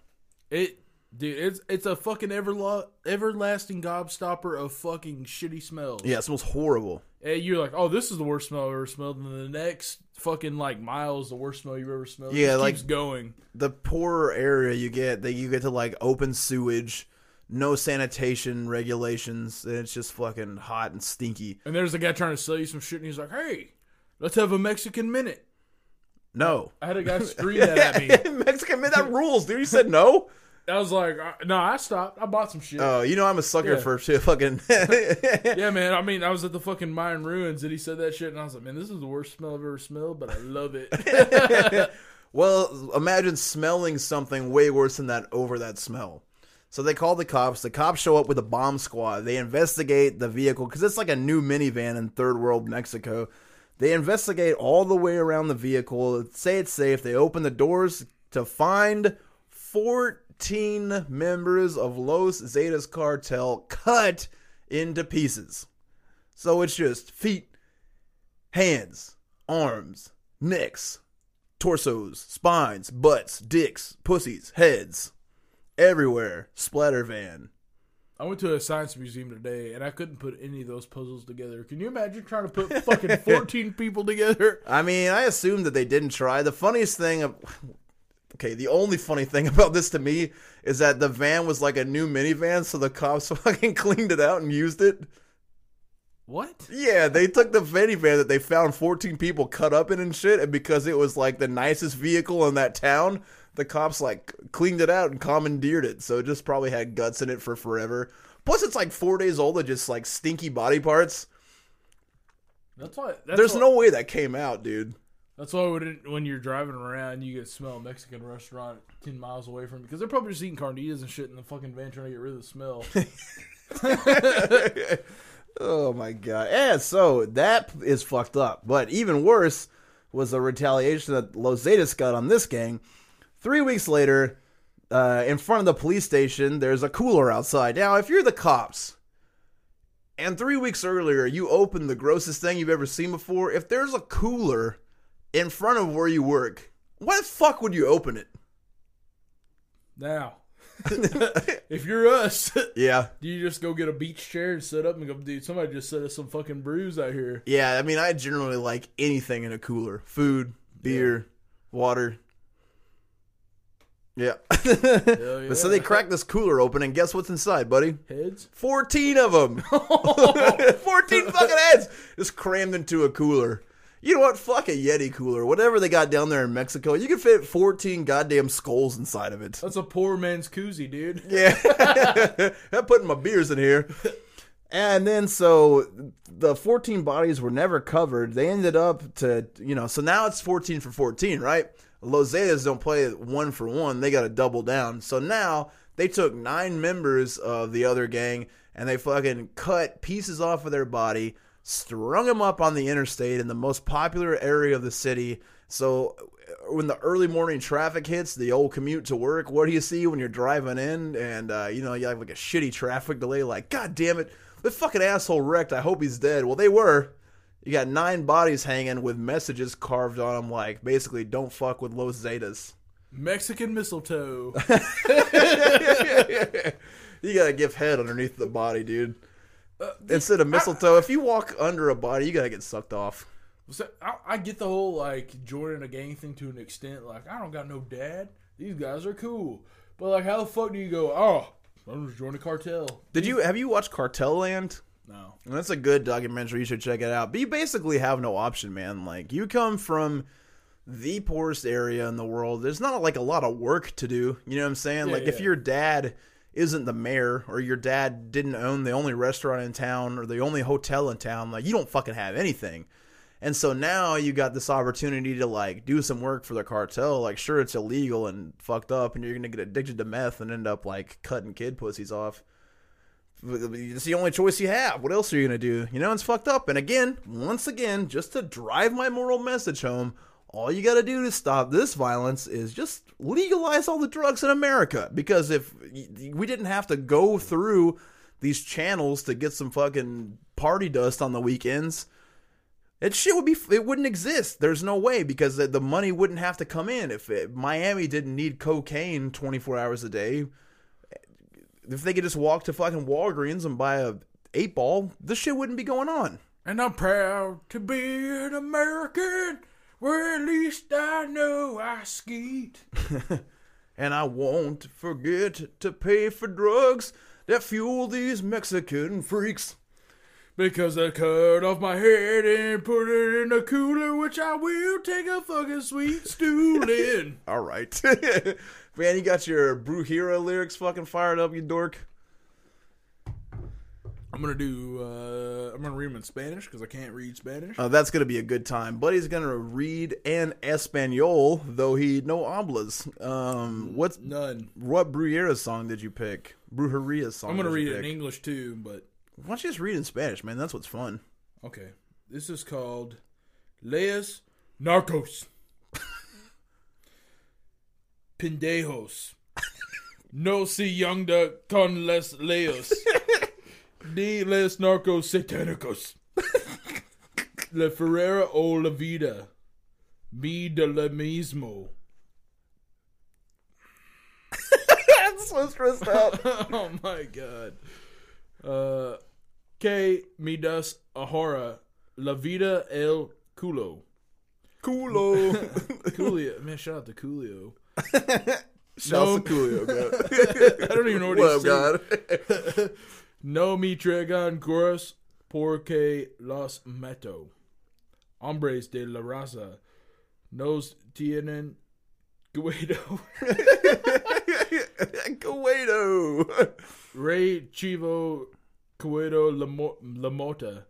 It, dude, it's it's a fucking everlo- everlasting gobstopper of fucking shitty smells. Yeah, it smells horrible. And you're like, oh, this is the worst smell I've ever smelled, and the next fucking like mile is the worst smell you've ever smelled. It Yeah, just like- keeps going. The poorer area you get, that you get to like open sewage, no sanitation regulations, and it's just fucking hot and stinky. And there's a guy trying to sell you some shit, and he's like, hey, let's have a Mexican minute. No. I had a guy scream that at me. Mexican minute that rules, dude. You said no. I was like, no, I stopped. I bought some shit. Oh, you know I'm a sucker Yeah. for shit. Fucking. yeah, man. I mean, I was at the fucking Mayan ruins, and he said that shit, and I was like, man, this is the worst smell I've ever smelled, but I love it. well, imagine smelling something way worse than that over that smell. So they call the cops. The cops show up with a bomb squad. They investigate the vehicle because it's like a new minivan in third world Mexico. They investigate all the way around the vehicle. Say it's safe. They open the doors to find 14 members of Los Zetas cartel cut into pieces. So it's just feet, hands, arms, necks, torsos, spines, butts, dicks, pussies, heads, everywhere. Splatter van. I went to a science museum today, and I couldn't put any of those puzzles together. Can you imagine trying to put fucking 14 people together? I mean, I assume that they didn't try. The funniest thing, of, okay, the only funny thing about this to me is that the van was like a new minivan, so the cops fucking cleaned it out and used it. What? Yeah, they took the minivan that they found 14 people cut up in and shit, and because it was like the nicest vehicle in that town, the cops like cleaned it out and commandeered it. So it just probably had guts in it for forever. Plus, it's like four days old of just like stinky body parts. That's why. There's why, no way that came out, dude. That's why when, you're driving around, you get smell a Mexican restaurant 10 miles away from. Because they're probably just eating carnitas and shit in the fucking van trying to get rid of the smell. Oh my god. Yeah, so that is fucked up. But even worse was the retaliation that Los Zetas got on this gang. Three weeks later, uh, in front of the police station, there's a cooler outside. Now, if you're the cops, and three weeks earlier you opened the grossest thing you've ever seen before, if there's a cooler in front of where you work, why the fuck would you open it? now, if you're us, Yeah. do you just go get a beach chair and sit up and go, dude, somebody just set us some fucking brews out here? Yeah, I mean, I generally like anything in a cooler food, beer, water. Yeah. Yeah. But so they crack this cooler open, and guess what's inside, buddy? Heads? 14 of them. 14 fucking heads just crammed into a cooler. You know what? Fuck a Yeti cooler. Whatever they got down there in Mexico, you can fit 14 goddamn skulls inside of it. That's a poor man's koozie, dude. Yeah. I'm putting my beers in here. And then so the 14 bodies were never covered. They ended up to, you know, so now it's 14 for 14, right? Los Zetas don't play one for one. They got to double down. So now they took nine members of the other gang and they fucking cut pieces off of their body, strung them up on the interstate in the most popular area of the city. So when the early morning traffic hits, the old commute to work, what do you see when you're driving in and uh, you know you have like a shitty traffic delay? Like, god damn it, the fucking asshole wrecked. I hope he's dead. Well, they were. You got nine bodies hanging with messages carved on them, like basically, "Don't fuck with Los Zetas." Mexican mistletoe. you gotta give head underneath the body, dude. Uh, Instead of mistletoe, if you walk under a body, you gotta get sucked off. So, I, I get the whole like joining a gang thing to an extent. Like I don't got no dad. These guys are cool. But like, how the fuck do you go? Oh, I'm just joining a cartel. Did you have you watched Cartel Land? No. and That's a good documentary. You should check it out. But you basically have no option, man. Like you come from the poorest area in the world. There's not like a lot of work to do. You know what I'm saying? Yeah, like if your dad isn't the mayor or your dad didn't own the only restaurant in town or the only hotel in town, like you don't fucking have anything. And so now you got this opportunity to like do some work for the cartel. Like sure it's illegal and fucked up and you're to get addicted to meth and end up like cutting kid pussies off. It's the only choice you have. What else are you gonna do? You know, it's fucked up. And again, once again, just to drive my moral message home, all you gotta do to stop this violence is just legalize all the drugs in America. Because if we didn't have to go through these channels to get some fucking party dust on the weekends, it shit would be it wouldn't exist. There's no way because the- the money wouldn't have to come in if it, Miami didn't need cocaine 24 hours a day if they could just walk to fucking Walgreens and buy a eight ball, this shit wouldn't be going on. And I'm proud to be an American, where at least I know I skeet. And I won't forget to pay for drugs that fuel these Mexican freaks. Because I cut off my head and put it in a cooler, which I will take a fucking sweet stool in. All right. Man, you got your Brujeria lyrics fucking fired up, you dork. I'm gonna do. Uh, I'm gonna read them in Spanish because I can't read Spanish. Uh, that's gonna be a good time. Buddy's gonna read in Espanol, though he no hablas. Um, what's None. what Brujeria song did you pick? Brujeria song. I'm gonna read it in? English too, but Why don't you just read in Spanish, man? That's what's fun. okay. This is called Leas Narcos. Pendejos. No si young con les leos. Ni les narcos satánicos. La Ferrera o la vida. Mi de la mismo. I'm so stressed out. oh my god. Uh, que me das ahora la vida el culo. Culo. Coolio. Man, shout out to Coolio. Shouts No. to Coolio, God. I don't even know what, he's saying. No me tregan curas porque los meto. Hombres de la raza nos tienen Guido. Guido. Rey Chivo Cuedo la, Mo- la Mota.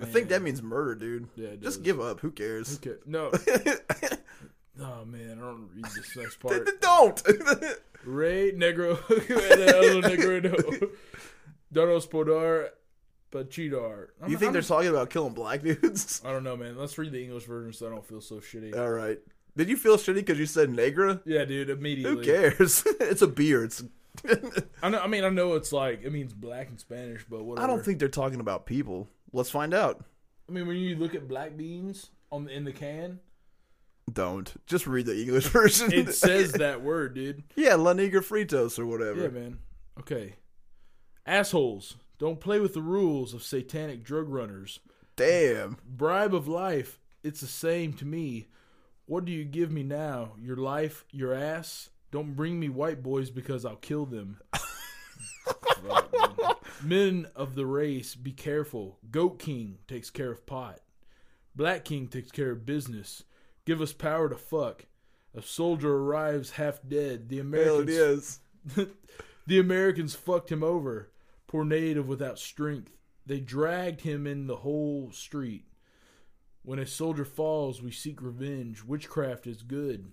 I think that means murder, dude. Yeah, Just does. give up. Who cares? Okay, no. oh man, I don't read this next part. Don't. Rey Negro El Negro Donos Podar Pachidar. I'm- you think I'm- they're talking about killing black dudes? I don't know, man. Let's read the English version so I don't feel so shitty. All right. Did you feel shitty because you said negra? yeah, dude. Immediately. Who cares? it's a beer. It's. I know. I mean, I know it's like it means black in Spanish, but whatever. I don't think they're talking about people. Let's find out. I mean, when you look at black beans on the, in the can, Don't. Just read the English version. it says that word, dude. yeah, La Negra Fritos or whatever. Yeah, man. Okay. Assholes, don't play with the rules of satanic drug runners. Damn. Bribe of life, it's the same to me. What do you give me now? Your life, your ass? Don't bring me white boys because I'll kill them. Men of the race, be careful. Goat King takes care of pot. Black King takes care of business. Give us power to fuck. A soldier arrives half dead. The Hell Americans it is. the Americans fucked him over. Poor native without strength. They dragged him in the whole street. When a soldier falls, we seek revenge. Witchcraft is good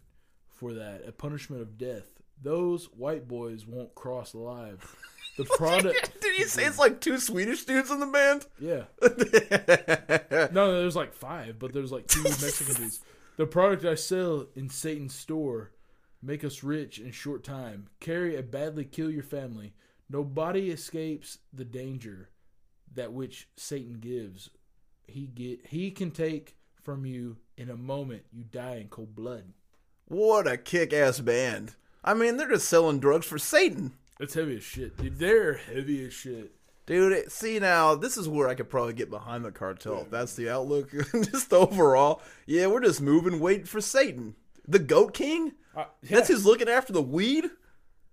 for that, a punishment of death. Those white boys won't cross alive. The product, Did you say mm-hmm. it's like two Swedish dudes in the band? yeah. No, there's like five, but there's like two Mexican dudes. The product I sell in Satan's store make us rich in short time. Carry and badly kill your family. Nobody escapes the danger that which Satan gives. He get he can take from you in a moment. You die in cold blood. What a kick ass band. I mean, they're just selling drugs for Satan. It's heavy as shit, dude. They're heavy as shit. Dude, see now, this is where I could probably get behind the cartel. If that's the outlook, just overall. Yeah, we're just moving, waiting for Satan. The Goat King? Uh, That's yeah. who's looking after the weed?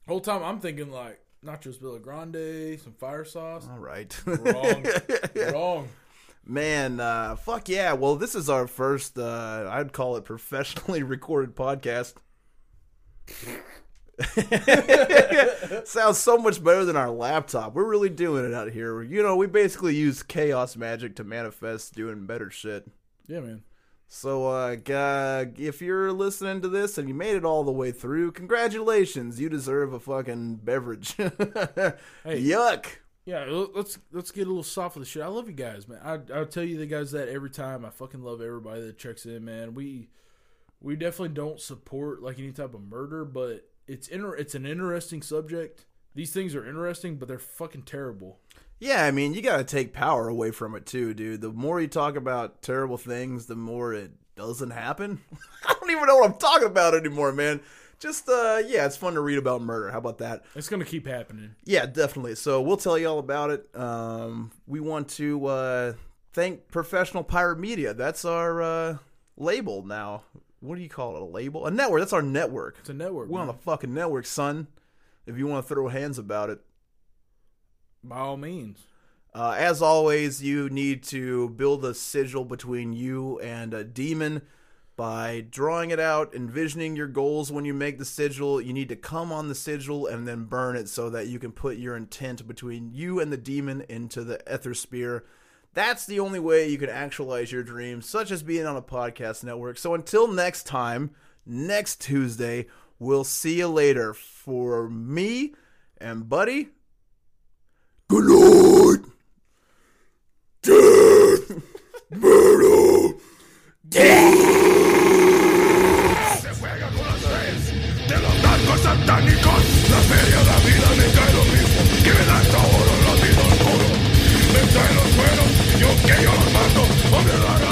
Whole time I'm thinking like nachos Villa Grande, some fire sauce. All right. Wrong. Wrong. Man, uh, fuck yeah. Well, this is our first, uh, I'd call it professionally recorded podcast. Sounds so much better than our laptop. We're really doing it out here. You know, we basically use chaos magic to manifest doing better shit. Yeah, man. So, uh, if you're listening to this and you made it all the way through, congratulations. You deserve a fucking beverage. Yuck. Yeah, let's let's get a little soft with the shit. I love you guys, man. I I'll tell you the guys that every time. I fucking love everybody that checks in, man. We we definitely don't support like any type of murder, but it's inter- it's an interesting subject. These things are interesting, but they're fucking terrible. Yeah, I mean, you got to take power away from it too, dude. The more you talk about terrible things, the more it doesn't happen. I don't even know what I'm talking about anymore, man. Just uh yeah, it's fun to read about murder. How about that? It's gonna keep happening. Yeah, definitely. So we'll tell you all about it. Um we want to uh thank Professional Pirate Media. That's our uh label now. What do you call it? A label? A network. That's our network. It's a network. We're on the fucking network, son. If you want to throw hands about it. By all means. Uh, as always, you need to build a sigil between you and a demon by drawing it out, envisioning your goals when you make the sigil. You need to come on the sigil and then burn it so that you can put your intent between you and the demon into the ether sphere. That's the only way you can actualize your dreams, such as being on a podcast network. So until next time, next Tuesday, we'll see you later. For me and Buddy, good night. Death, murder, Se que yo los mato. Hombre, la